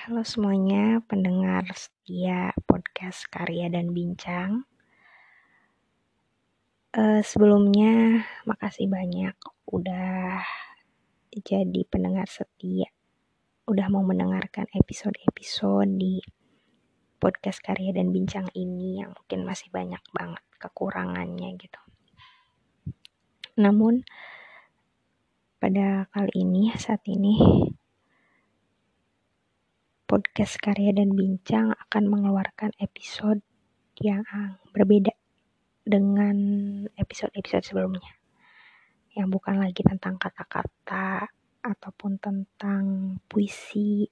Halo semuanya, pendengar setia podcast Karya dan Bincang. Uh, sebelumnya, makasih banyak udah jadi pendengar setia, udah mau mendengarkan episode-episode di podcast Karya dan Bincang ini yang mungkin masih banyak banget kekurangannya gitu. Namun, pada kali ini, saat ini, podcast Karya dan Bincang akan mengeluarkan episode yang berbeda dengan episode-episode sebelumnya. Yang bukan lagi tentang kata-kata ataupun tentang puisi.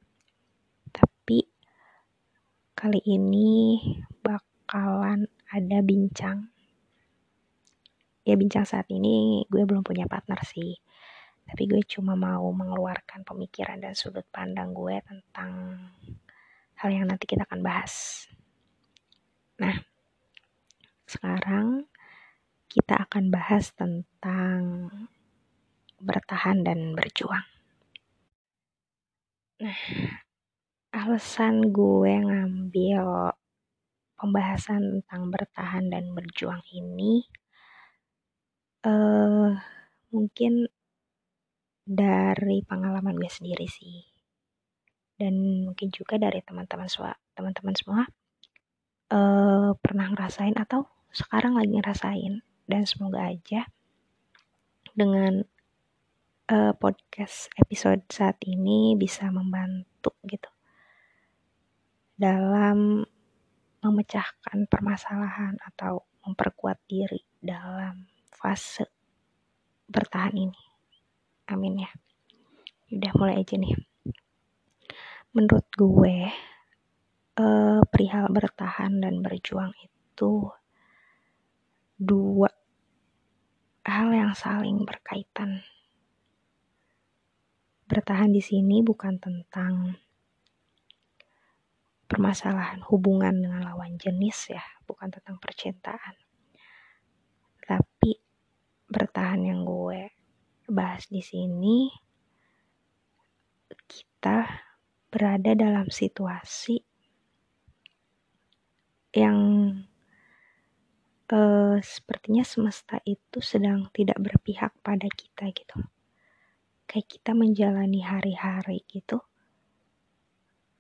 Tapi kali ini bakalan ada bincang. Ya bincang saat ini gue belum punya partner sih tapi gue cuma mau mengeluarkan pemikiran dan sudut pandang gue tentang hal yang nanti kita akan bahas. Nah, sekarang kita akan bahas tentang bertahan dan berjuang. Nah, alasan gue ngambil pembahasan tentang bertahan dan berjuang ini uh, mungkin dari pengalaman gue sendiri sih dan mungkin juga dari teman-teman semua teman-teman semua uh, pernah ngerasain atau sekarang lagi ngerasain dan semoga aja dengan uh, podcast episode saat ini bisa membantu gitu dalam memecahkan permasalahan atau memperkuat diri dalam fase bertahan ini. Amin ya. Udah mulai aja nih. Menurut gue, eh, perihal bertahan dan berjuang itu dua hal yang saling berkaitan. Bertahan di sini bukan tentang permasalahan hubungan dengan lawan jenis ya, bukan tentang percintaan. Tapi bertahan yang gue bahas di sini kita berada dalam situasi yang uh, sepertinya semesta itu sedang tidak berpihak pada kita gitu. Kayak kita menjalani hari-hari gitu,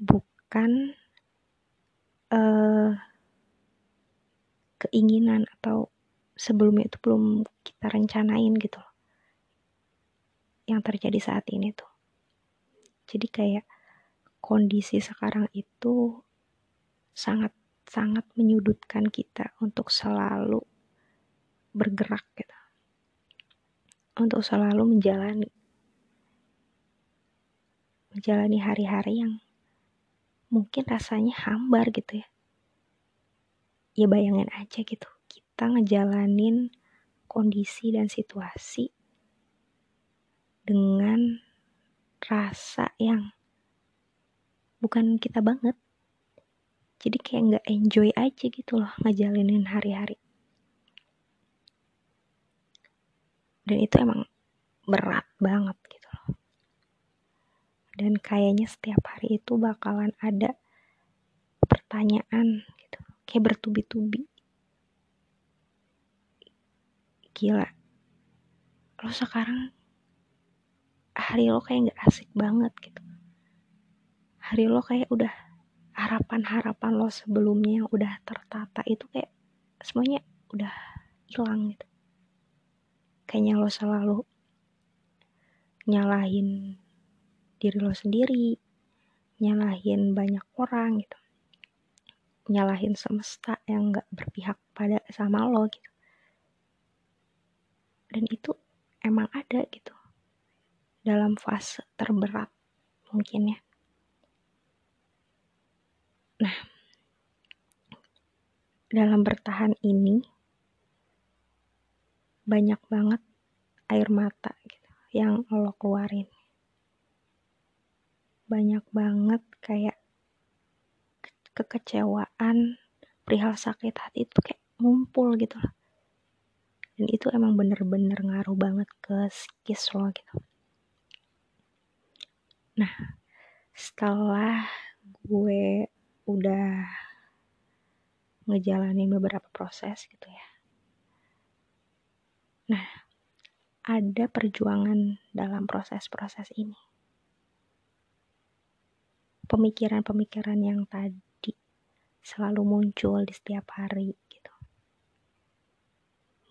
bukan uh, keinginan atau sebelumnya itu belum kita rencanain gitu yang terjadi saat ini tuh. Jadi kayak kondisi sekarang itu sangat sangat menyudutkan kita untuk selalu bergerak gitu. Untuk selalu menjalani menjalani hari-hari yang mungkin rasanya hambar gitu ya. Ya bayangin aja gitu, kita ngejalanin kondisi dan situasi dengan rasa yang bukan kita banget. Jadi kayak nggak enjoy aja gitu loh ngejalinin hari-hari. Dan itu emang berat banget gitu loh. Dan kayaknya setiap hari itu bakalan ada pertanyaan gitu kayak bertubi-tubi. Gila. Lo sekarang hari lo kayak gak asik banget gitu. Hari lo kayak udah harapan-harapan lo sebelumnya yang udah tertata itu kayak semuanya udah hilang gitu. Kayaknya lo selalu nyalahin diri lo sendiri nyalahin banyak orang gitu. Nyalahin semesta yang gak berpihak pada sama lo gitu. Dan itu emang ada gitu dalam fase terberat mungkin ya. Nah, dalam bertahan ini banyak banget air mata gitu yang lo keluarin. Banyak banget kayak kekecewaan perihal sakit hati itu kayak ngumpul gitu loh. Dan itu emang bener-bener ngaruh banget ke psikis lo gitu. Nah, setelah gue udah ngejalanin beberapa proses gitu ya. Nah, ada perjuangan dalam proses-proses ini. Pemikiran-pemikiran yang tadi selalu muncul di setiap hari gitu.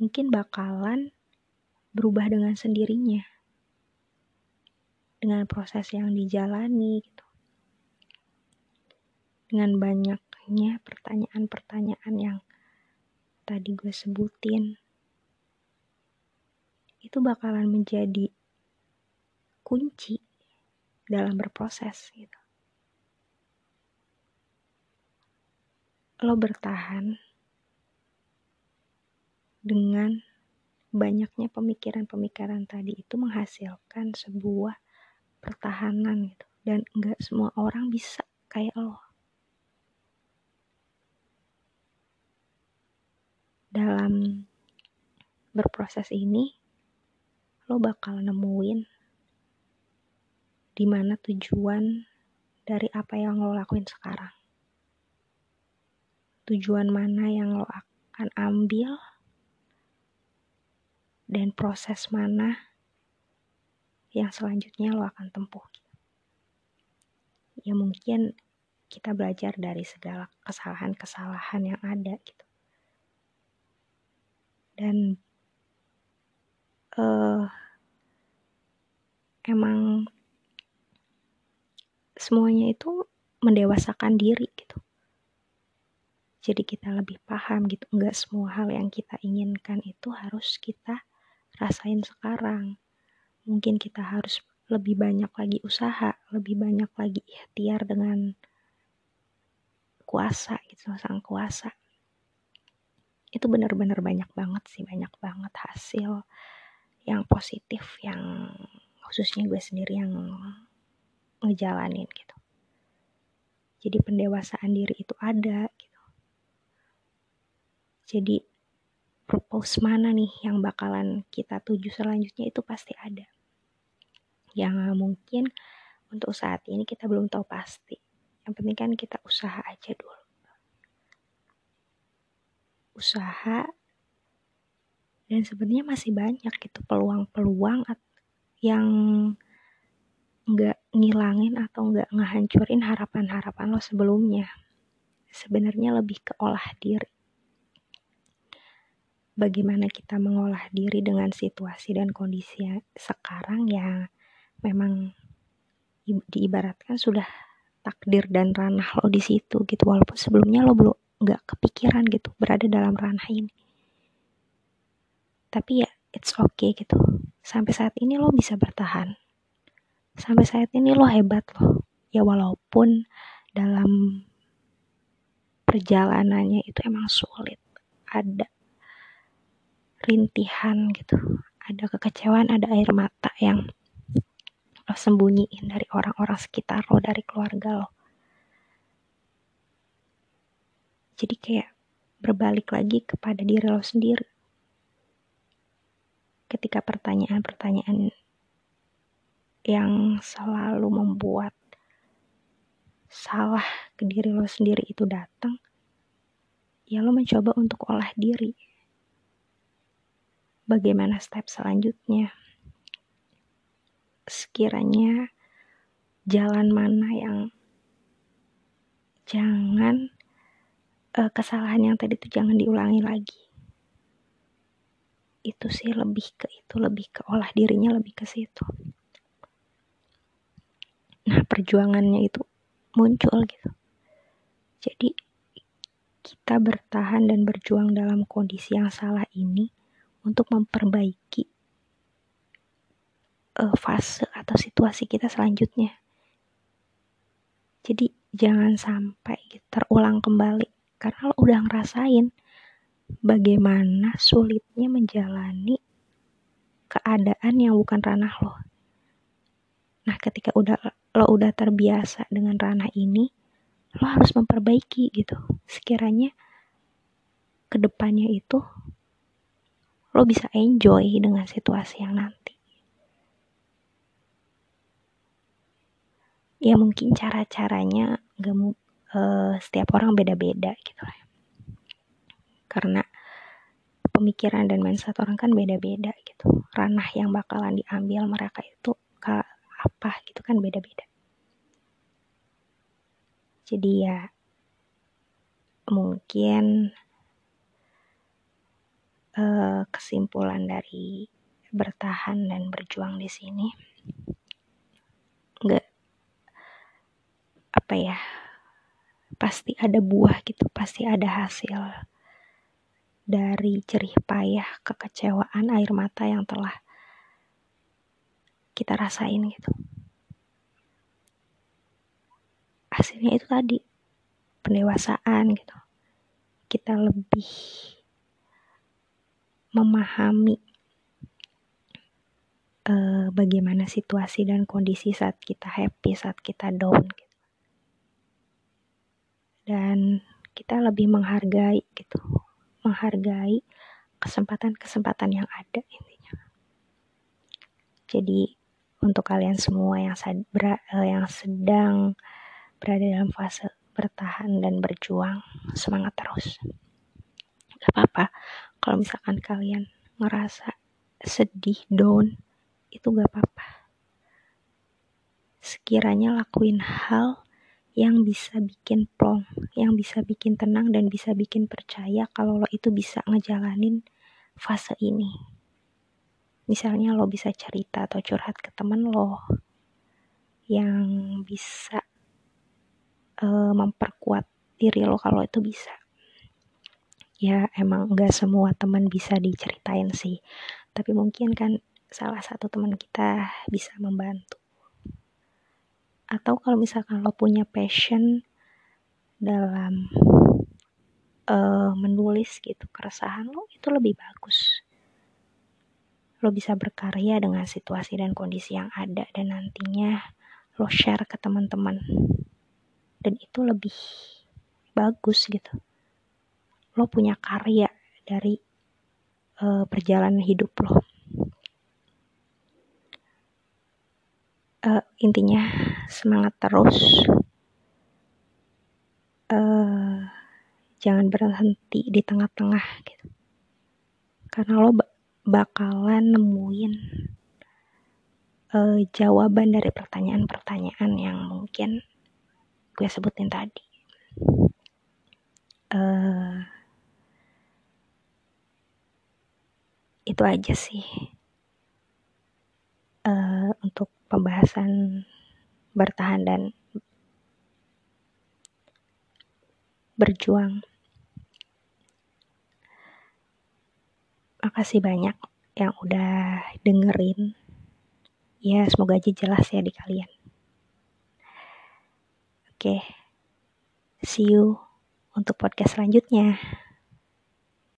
Mungkin bakalan berubah dengan sendirinya. Dengan proses yang dijalani gitu. Dengan banyaknya pertanyaan-pertanyaan yang tadi gue sebutin. Itu bakalan menjadi kunci dalam berproses gitu. Lo bertahan dengan banyaknya pemikiran-pemikiran tadi itu menghasilkan sebuah pertahanan gitu. Dan nggak semua orang bisa kayak lo. Dalam berproses ini lo bakal nemuin di mana tujuan dari apa yang lo lakuin sekarang. Tujuan mana yang lo akan ambil dan proses mana yang selanjutnya lo akan tempuh. Ya mungkin kita belajar dari segala kesalahan-kesalahan yang ada gitu. Dan uh, emang semuanya itu mendewasakan diri gitu. Jadi kita lebih paham gitu, enggak semua hal yang kita inginkan itu harus kita rasain sekarang. Mungkin kita harus lebih banyak lagi usaha, lebih banyak lagi ikhtiar dengan kuasa gitu, sang kuasa. Itu benar-benar banyak banget sih, banyak banget hasil yang positif yang khususnya gue sendiri yang ngejalanin gitu. Jadi pendewasaan diri itu ada gitu. Jadi purpose mana nih yang bakalan kita tuju selanjutnya itu pasti ada. Yang mungkin untuk saat ini kita belum tahu pasti. Yang penting kan kita usaha aja dulu. Usaha dan sebenarnya masih banyak gitu peluang-peluang yang nggak ngilangin atau nggak ngehancurin harapan-harapan lo sebelumnya. Sebenarnya lebih ke olah diri bagaimana kita mengolah diri dengan situasi dan kondisi sekarang ya memang diibaratkan sudah takdir dan ranah lo di situ gitu. Walaupun sebelumnya lo belum nggak kepikiran gitu berada dalam ranah ini. Tapi ya it's okay gitu. Sampai saat ini lo bisa bertahan. Sampai saat ini lo hebat lo. Ya walaupun dalam perjalanannya itu emang sulit. Ada rintihan gitu. Ada kekecewaan ada air mata yang lo sembunyiin dari orang-orang sekitar lo dari keluarga lo. Jadi kayak berbalik lagi kepada diri lo sendiri. Ketika pertanyaan-pertanyaan yang selalu membuat salah ke diri lo sendiri itu datang ya lo mencoba untuk olah diri. Bagaimana step selanjutnya. Sekiranya jalan mana yang jangan uh, kesalahan yang tadi itu jangan diulangi lagi. Itu sih lebih ke itu, lebih ke olah dirinya lebih ke situ. Nah, perjuangannya itu muncul gitu. Jadi kita bertahan dan berjuang dalam kondisi yang salah ini untuk memperbaiki uh, fase atau situasi kita selanjutnya. Jadi jangan sampai terulang kembali karena lo udah ngerasain bagaimana sulitnya menjalani keadaan yang bukan ranah lo. Nah, ketika udah lo udah terbiasa dengan ranah ini, lo harus memperbaiki gitu. Sekiranya ke depannya itu lo bisa enjoy dengan situasi yang nanti. Ya mungkin cara-caranya nggak uh, setiap orang beda-beda gitu. Karena pemikiran dan mindset orang kan beda-beda gitu. Ranah yang bakalan diambil mereka itu ke apa gitu kan beda-beda. Jadi ya mungkin uh, kesimpulan dari bertahan dan berjuang di sini nggak apa ya pasti ada buah gitu pasti ada hasil dari jerih payah kekecewaan air mata yang telah kita rasain gitu. Hasilnya itu tadi pendewasaan gitu. Kita lebih memahami uh, bagaimana situasi dan kondisi saat kita happy saat kita down gitu dan kita lebih menghargai gitu. Menghargai kesempatan-kesempatan yang ada intinya. Jadi untuk kalian semua yang uh, yang sedang berada dalam fase bertahan dan berjuang semangat terus. Gak apa-apa. Kalau misalkan kalian ngerasa sedih down itu gak apa-apa. Sekiranya lakuin hal yang bisa bikin plong, yang bisa bikin tenang dan bisa bikin percaya kalau lo itu bisa ngejalanin fase ini. Misalnya lo bisa cerita atau curhat ke temen lo yang bisa uh, memperkuat diri lo kalau itu bisa. Ya emang gak semua teman bisa diceritain sih, tapi mungkin kan salah satu teman kita bisa membantu atau kalau misalkan lo punya passion dalam uh, menulis gitu keresahan lo itu lebih bagus. Lo bisa berkarya dengan situasi dan kondisi yang ada dan nantinya lo share ke teman-teman. Dan itu lebih bagus gitu. Lo punya karya dari uh, perjalanan hidup lo uh, intinya semangat terus. Uh, jangan berhenti di tengah-tengah gitu. Karena lo bakalan nemuin uh, jawaban dari pertanyaan-pertanyaan yang mungkin gue sebutin tadi. Uh, itu aja sih untuk pembahasan bertahan dan berjuang. Makasih banyak yang udah dengerin. Ya, semoga aja jelas ya di kalian. Oke. See you untuk podcast selanjutnya.